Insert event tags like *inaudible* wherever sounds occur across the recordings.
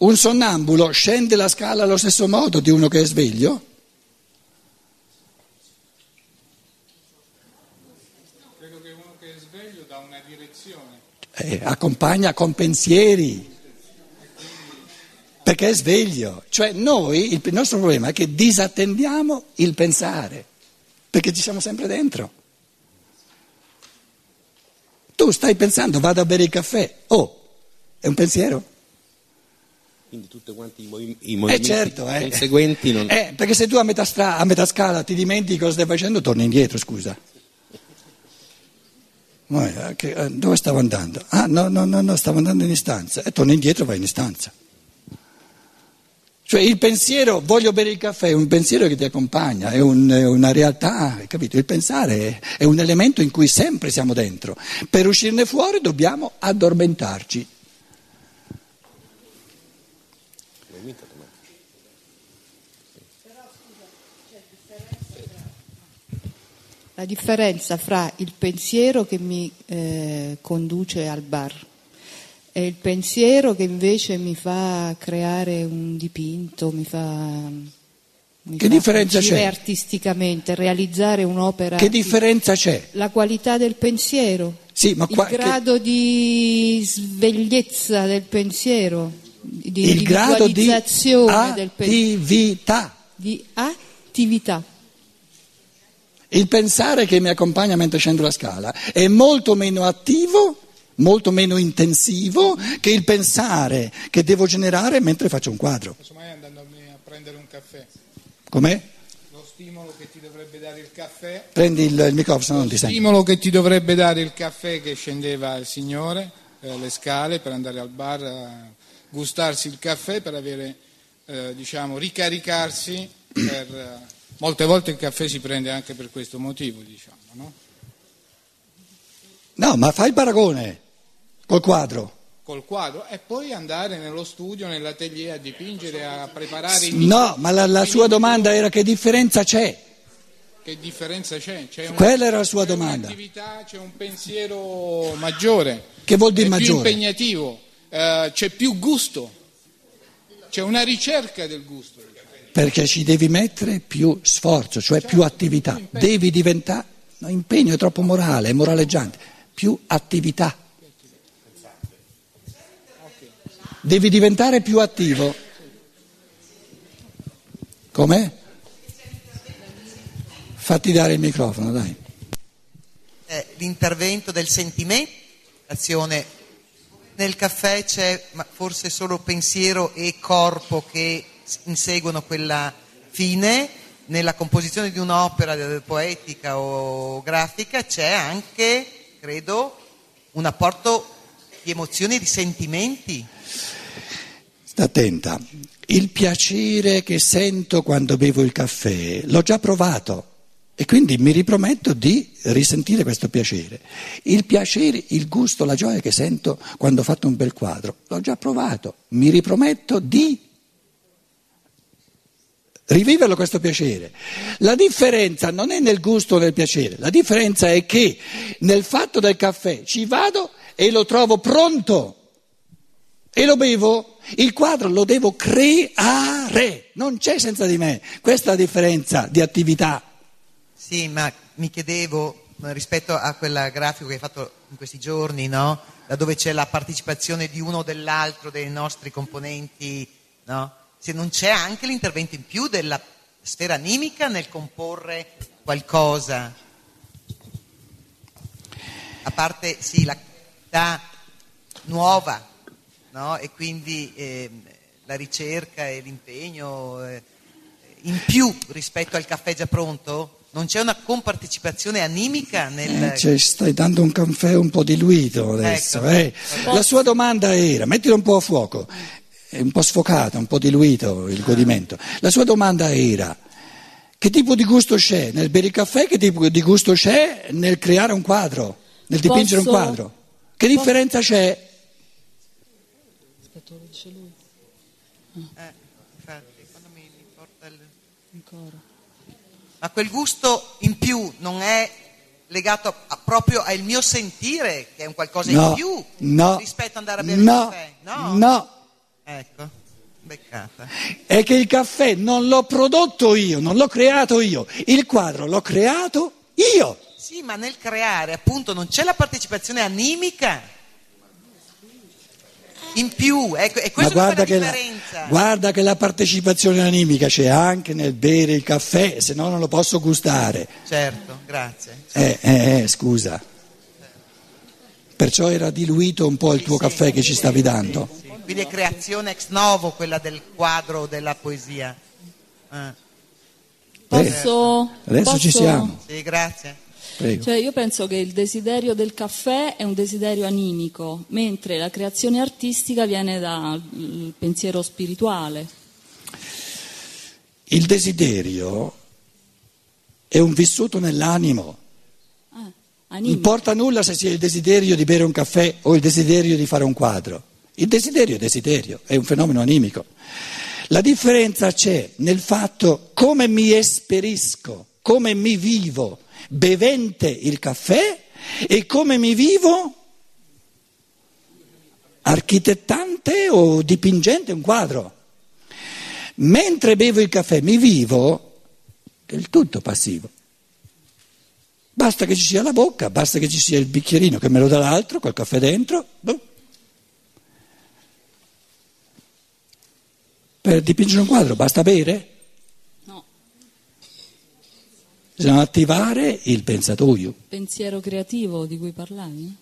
Un sonnambulo scende la scala allo stesso modo di uno che è sveglio? Credo che uno che è sveglio dà una direzione. Eh, accompagna con pensieri. Perché è sveglio. Cioè noi, il nostro problema è che disattendiamo il pensare, perché ci siamo sempre dentro. Tu stai pensando, vado a bere il caffè. Oh, è un pensiero? Quindi tutti quanti i, movi- i Eh movimenti certo, eh. conseguenti non... Eh, perché se tu a metà, stra- a metà scala ti dimentichi cosa stai facendo, torni indietro, scusa. Eh, che- eh, dove stavo andando? Ah, no, no, no, no, stavo andando in istanza. E torni indietro, vai in istanza. Cioè il pensiero, voglio bere il caffè, è un pensiero che ti accompagna, è, un- è una realtà, capito? Il pensare è, è un elemento in cui sempre siamo dentro. Per uscirne fuori dobbiamo addormentarci. La differenza fra il pensiero che mi eh, conduce al bar e il pensiero che invece mi fa creare un dipinto, mi fa, mi Che differenza c'è? artisticamente, realizzare un'opera. Che di- differenza c'è? La qualità del pensiero, Sì, ma il qua- che- grado di svegliezza del pensiero, di il grado di del pensiero, attività. di attività. Il pensare che mi accompagna mentre scendo la scala è molto meno attivo, molto meno intensivo che il pensare che devo generare mentre faccio un quadro. Casomai andando a prendere un caffè. Com'è? Lo stimolo che ti dovrebbe dare il caffè. Prendi il, il microfono, non ti Lo sento. stimolo che ti dovrebbe dare il caffè che scendeva il signore, eh, le scale per andare al bar a gustarsi il caffè per avere, eh, diciamo, ricaricarsi. Per, eh, molte volte il caffè si prende anche per questo motivo, diciamo, no? No, ma fai il paragone col quadro. Col quadro e poi andare nello studio, nell'atelier a dipingere, a preparare i No, ma la, la sua domanda era che differenza c'è? Che differenza c'è? c'è un- Quella era la sua c'è domanda. un'attività, c'è un pensiero maggiore. Che vuol dire è più maggiore? impegnativo, eh, c'è più gusto, c'è una ricerca del gusto. Perché ci devi mettere più sforzo, cioè più attività. Devi diventare, no, impegno è troppo morale, è moraleggiante, più attività. Devi diventare più attivo. Com'è? Fatti dare il microfono, dai. è l'intervento del sentimento, l'azione. Nel caffè c'è forse solo pensiero e corpo che inseguono quella fine. Nella composizione di un'opera poetica o grafica c'è anche, credo, un apporto di emozioni e di sentimenti. Sta attenta. Il piacere che sento quando bevo il caffè l'ho già provato e quindi mi riprometto di risentire questo piacere. Il piacere, il gusto, la gioia che sento quando ho fatto un bel quadro l'ho già provato. Mi riprometto di riviverlo questo piacere. La differenza non è nel gusto o nel piacere, la differenza è che nel fatto del caffè ci vado e lo trovo pronto e lo bevo, il quadro lo devo creare, non c'è senza di me. Questa è la differenza di attività. Sì, ma mi chiedevo eh, rispetto a quella grafica che hai fatto in questi giorni, no? Da dove c'è la partecipazione di uno o dell'altro dei nostri componenti, no? Se non c'è anche l'intervento in più della sfera animica nel comporre qualcosa. A parte, sì, la qualità nuova, no? E quindi ehm, la ricerca e l'impegno eh, in più rispetto al caffè già pronto? Non c'è una compartecipazione animica nel... Eh, cioè, stai dando un caffè un po' diluito adesso. Ecco. eh. La sua domanda era, mettilo un po' a fuoco, è un po' sfocato, un po' diluito il godimento. La sua domanda era, che tipo di gusto c'è nel bere il caffè, che tipo di gusto c'è nel creare un quadro, nel dipingere Posso- un quadro? Che differenza c'è? Aspetta, lo dice lui Eh, infatti, quando mi porta il- ancora. Ma quel gusto in più non è legato a- proprio al mio sentire, che è un qualcosa No, in più no, rispetto ad andare a bere no, il caffè? No? no. Ecco. Beccata. è che il caffè non l'ho prodotto io, non l'ho creato io, il quadro l'ho creato io. Sì, ma nel creare appunto non c'è la partecipazione animica. In più, ecco, e Ma questa è guarda che, la, differenza. guarda che la partecipazione animica c'è anche nel bere il caffè, se no non lo posso gustare. Certo, grazie. Eh, eh, eh, scusa. Perciò era diluito un po' il tuo Sì, caffè sì, che ci stavi dando. sì. Quindi è creazione ex novo quella del quadro della poesia. Eh, Posso, Adesso ci posso- siamo. sì, grazie. Prego. Cioè, io penso che il desiderio del caffè è un desiderio animico, mentre la creazione artistica viene dal pensiero spirituale. Il desiderio è un vissuto nell'animo. Ah, Non importa nulla se sia il desiderio di bere un caffè o il desiderio di fare un quadro. Il desiderio è desiderio, è un fenomeno animico. La differenza c'è nel fatto come mi esperisco, come mi vivo bevente il caffè e come mi vivo architettante o dipingente un quadro. Mentre bevo il caffè mi vivo del tutto passivo. Basta che ci sia la bocca, basta che ci sia il bicchierino che me lo dà l'altro, col caffè dentro. boh. Per dipingere un quadro basta bere? No, Bisogna attivare il pensatoio. pensiero creativo di cui parlavi?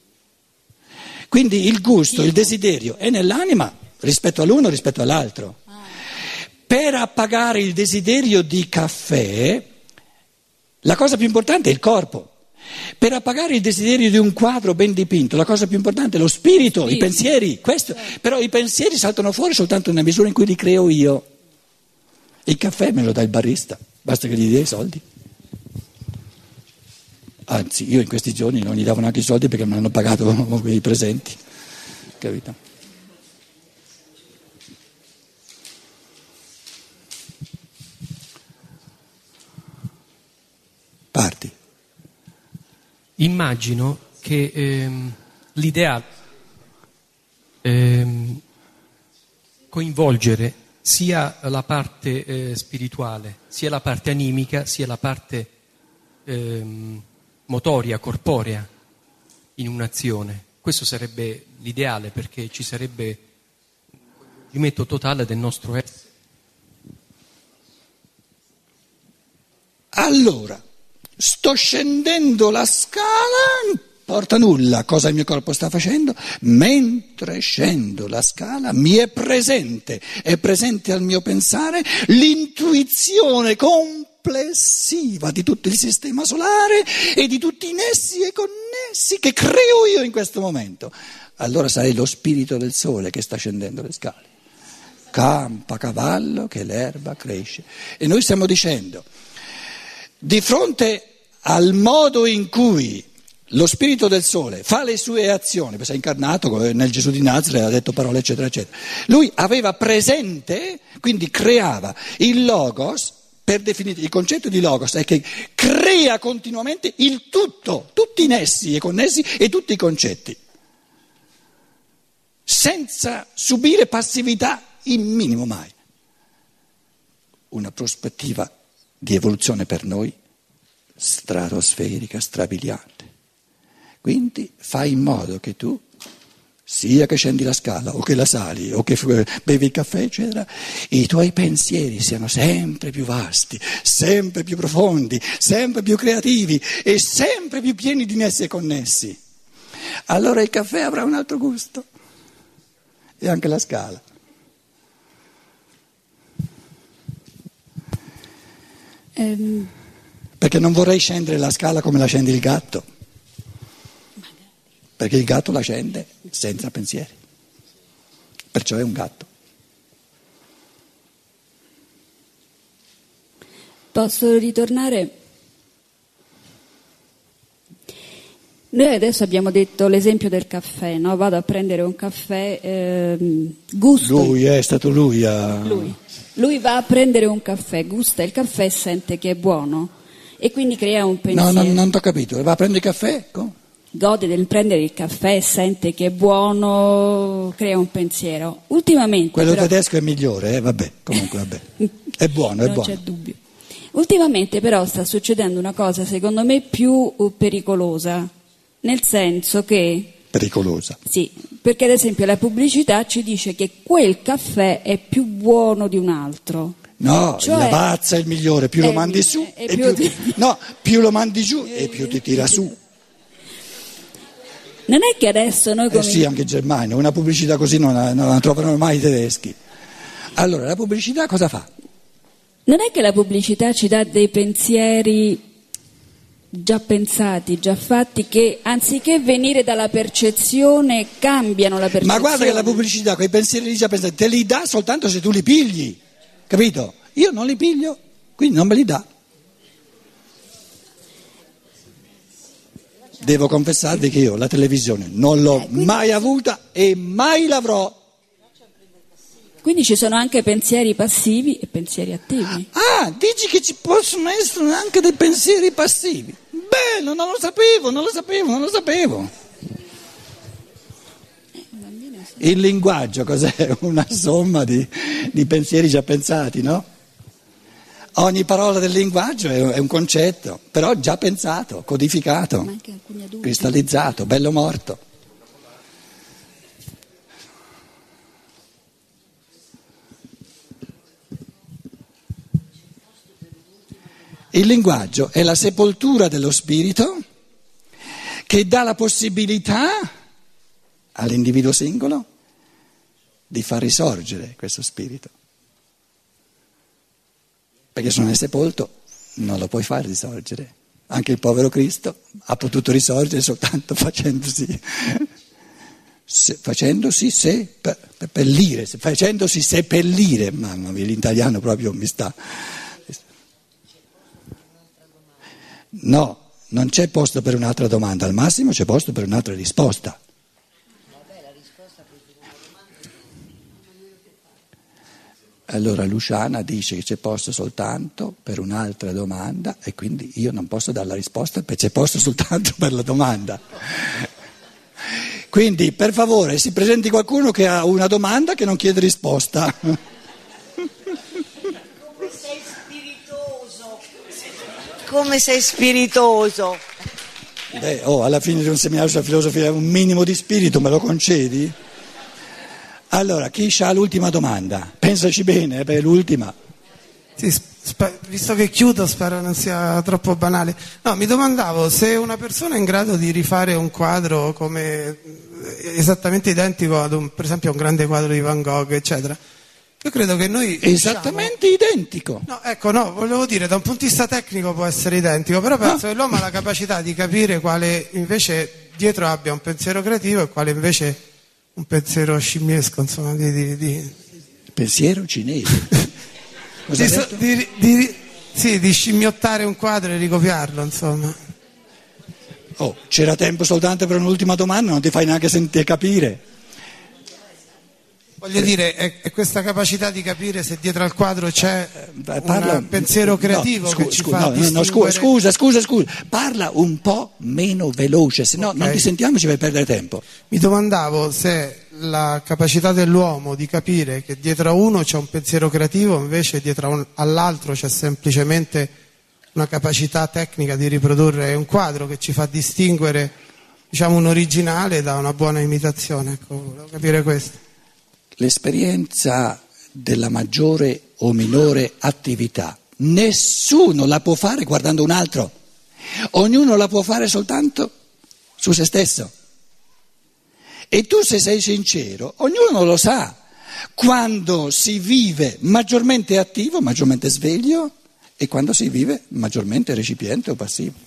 Quindi il gusto, il desiderio è nell'anima rispetto all'uno, rispetto all'altro. Per appagare il desiderio di caffè, la cosa più importante è il corpo. Per appagare il desiderio di un quadro ben dipinto, la cosa più importante è lo spirito, i Spirito. pensieri. Questo. Però i pensieri saltano fuori soltanto nella misura in cui li creo io. Il caffè me lo dà il barista, basta che gli dia i soldi. Anzi, io in questi giorni non gli davo neanche i soldi perché me l'hanno pagato *laughs* i presenti. Capito? Immagino che ehm, l'idea ehm, coinvolgere sia la parte eh, spirituale, sia la parte animica, sia la parte ehm, motoria, corporea in un'azione. Questo sarebbe l'ideale perché ci sarebbe un coinvolgimento totale del nostro essere. Allora, sto scendendo la scala, non importa nulla cosa il mio corpo sta facendo, mentre scendo la scala mi è presente, è presente al mio pensare l'intuizione complessiva di tutto il sistema solare e di tutti i nessi e connessi che creo io in questo momento. Allora sarei lo spirito del sole che sta scendendo le scale. Campa cavallo che l'erba cresce. E noi stiamo dicendo, di fronte al modo in cui lo spirito del sole fa le sue azioni, perché si è incarnato nel Gesù di Nazareth, ha detto parole eccetera eccetera, lui aveva presente, quindi creava il logos, per definire il concetto di logos è che crea continuamente il tutto, tutti i nessi e connessi e tutti i concetti, senza subire passività in minimo mai. Una prospettiva di evoluzione per noi stratosferica, strabiliante. Quindi fai in modo che tu, sia che scendi la scala o che la sali o che bevi il caffè, eccetera, i tuoi pensieri siano sempre più vasti, sempre più profondi, sempre più creativi e sempre più pieni di nessi e connessi. Allora il caffè avrà un altro gusto e anche la scala. Ehm, Perché non vorrei scendere la scala come la scende il gatto. Perché il gatto la scende senza pensieri. Perciò è un gatto. Posso ritornare? Noi adesso abbiamo detto l'esempio del caffè, no? Vado a prendere un caffè, ehm, gusto. Lui è stato lui a... Lui. Lui va a prendere un caffè, gusta il caffè e sente che è buono e quindi crea un No, pensiero. non, non ti ho capito. Va a prendere il caffè? Ecco. gode del prendere il caffè, sente che è buono, crea un pensiero. Ultimamente Quello però- tedesco è migliore, eh? vabbè, comunque vabbè. *laughs* È buono, è non buono. c'è dubbio. Ultimamente però sta succedendo una cosa secondo me più eh, pericolosa, nel senso che Pericolosa. Sì, perché ad esempio la pubblicità ci dice che quel caffè è più buono di un altro. No, Cioè- il Lavazza è il migliore, più lo mandi su e più più, ti- *laughs* no, più lo mandi giù e più ti tira su. Non è che adesso noi Eh come... sì, anche in Germania, una pubblicità così non la, non la trovano mai i tedeschi. Allora, la pubblicità cosa fa? Non è che la pubblicità ci dà dei pensieri già pensati, già fatti, che anziché venire dalla percezione cambiano la percezione. Ma guarda che la pubblicità, quei pensieri lì già pensati, te li dà soltanto se tu li pigli, capito? Io non li piglio, quindi non me li dà. Devo confessarvi che io la televisione non l'ho mai avuta e mai l'avrò. Quindi ci sono anche pensieri passivi e pensieri attivi. Ah, dici che ci possono essere anche dei pensieri passivi. Bello, non lo sapevo, non lo sapevo, non lo sapevo. Il linguaggio cos'è? *laughs* Una somma di, di pensieri già pensati, no? Ogni parola del linguaggio è, è un concetto, però già pensato, codificato, cristallizzato, bello morto. Il linguaggio è la sepoltura dello spirito che dà la possibilità all'individuo singolo di far risorgere questo spirito. Perché se non è sepolto non lo puoi far risorgere. Anche il povero Cristo ha potuto risorgere soltanto facendosi, se- facendosi seppellire, facendosi seppellire. Mamma mia, l'italiano proprio mi sta... No, non c'è posto per un'altra domanda, al massimo c'è posto per un'altra risposta. Allora Luciana dice che c'è posto soltanto per un'altra domanda e quindi io non posso dare la risposta perché c'è posto soltanto per la domanda. Quindi per favore si presenti qualcuno che ha una domanda che non chiede risposta. Come sei spiritoso. Come sei spiritoso. Beh, oh, alla fine di un seminario sulla filosofia un minimo di spirito me lo concedi? Allora, chi ha l'ultima domanda? Pensaci bene, eh, per l'ultima. Sì, spe- visto che chiudo, spero non sia troppo banale. No, mi domandavo se una persona è in grado di rifare un quadro come eh, esattamente identico ad un, per esempio, a un grande quadro di Van Gogh, eccetera. Io credo che noi Esattamente identico. No, ecco, no, volevo dire, da un punto di vista tecnico può essere identico, però penso che l'uomo ha la capacità di capire quale invece dietro abbia un pensiero creativo e quale invece un pensiero scimmiesco, insomma, di, di- di- Pensiero cinese. *laughs* Di so- di- sì, di scimmiottare un quadro e ricopiarlo, insomma. Oh, c'era tempo soltanto per un'ultima domanda, non ti fai neanche sentire capire. Voglio dire, è, è questa capacità di capire se dietro al quadro c'è Beh, un pensiero no, creativo scu- che ci scu- fa no, no, no, distinguere... scusa, scusa, scusa, parla un po' meno veloce, se no Ok. non ti sentiamo e ci fai perdere tempo. Mi domandavo se la capacità dell'uomo di capire che dietro a uno c'è un pensiero creativo, invece dietro un- all'altro c'è semplicemente una capacità tecnica di riprodurre un quadro che ci fa distinguere diciamo, un originale da una buona imitazione. Ecco, volevo capire questo. L'esperienza della maggiore o minore attività, nessuno la può fare guardando un altro, ognuno la può fare soltanto su se stesso. E tu se sei sincero, ognuno lo sa, quando si vive maggiormente attivo, maggiormente sveglio e quando si vive maggiormente recipiente o passivo.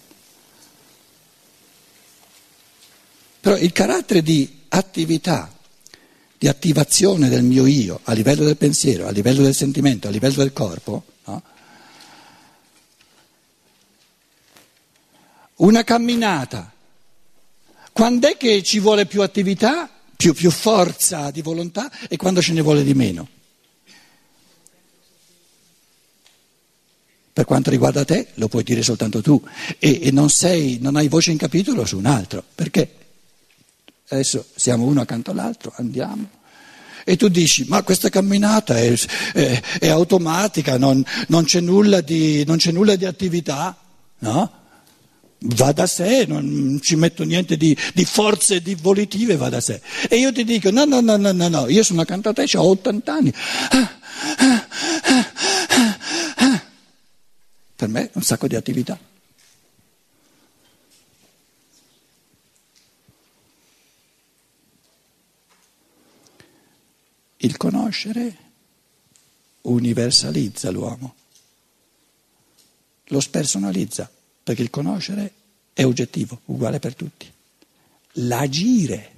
Però il carattere di attività, di attivazione del mio io a livello del pensiero, a livello del sentimento, a livello del corpo, no? una camminata, quando è che ci vuole più attività, più, più forza di volontà e quando ce ne vuole di meno? Per quanto riguarda te, lo puoi dire soltanto tu e, e non, sei, non hai voce in capitolo su un altro. Perché? Adesso siamo uno accanto all'altro, andiamo. E tu dici, ma questa camminata è, è, è automatica, non, non, c'è di, non, c'è nulla di, attività, no? Va da sé, non ci metto niente di, di, forze di volitive, va da sé. E io ti dico, no, no, no, no, no, no. io sono accanto a te, ho 80 anni. Per me un sacco di attività. Il conoscere universalizza l'uomo, lo spersonalizza, perché il conoscere è oggettivo, uguale per tutti. L'agire,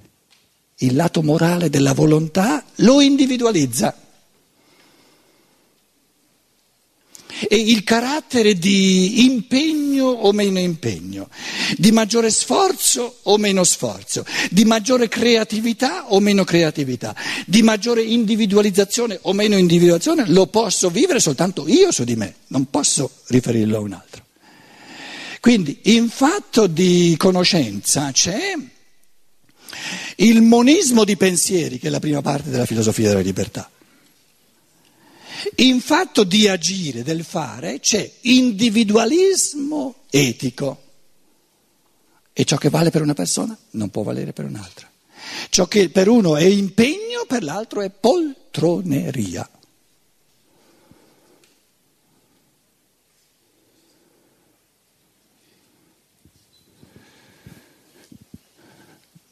il lato morale della volontà, lo individualizza. Il carattere di impegno o meno impegno, di maggiore sforzo o meno sforzo, di maggiore creatività o meno creatività, di maggiore individualizzazione o meno individuazione, lo posso vivere soltanto io su di me, non posso riferirlo a un altro. Quindi in fatto di conoscenza c'è il monismo di pensieri, che è la prima parte della filosofia della libertà. In fatto di agire, del fare, c'è individualismo etico. E ciò che vale per una persona non può valere per un'altra. Ciò che per uno è impegno, per l'altro è poltroneria.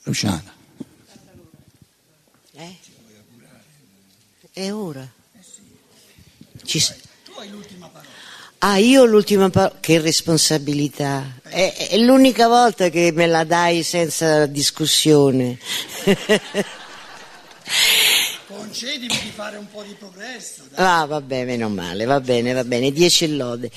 Luciana. Eh? È ora. Ci... Tu hai l'ultima parola. Ah, io ho l'ultima parola. Che responsabilità. È, è l'unica volta che me la dai senza discussione. *laughs* Concedimi di fare un po' di progresso. Dai. Ah, va bene, meno male, va bene, va bene, dieci lode.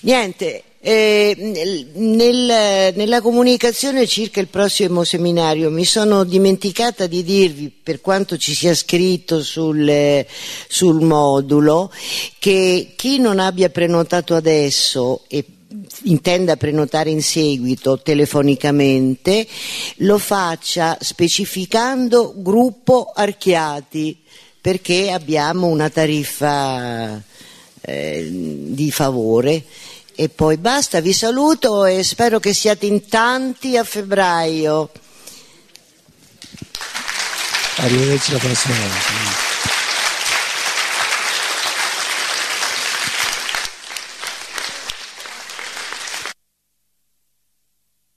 Niente, eh, nel, nella comunicazione circa il prossimo seminario mi sono dimenticata di dirvi, per quanto ci sia scritto sul, sul modulo, che chi non abbia prenotato adesso e intenda prenotare in seguito telefonicamente lo faccia specificando gruppo Archiati perché abbiamo una tariffa eh, di favore e poi basta, vi saluto e spero che siate in tanti a febbraio. Arrivederci la prossima volta.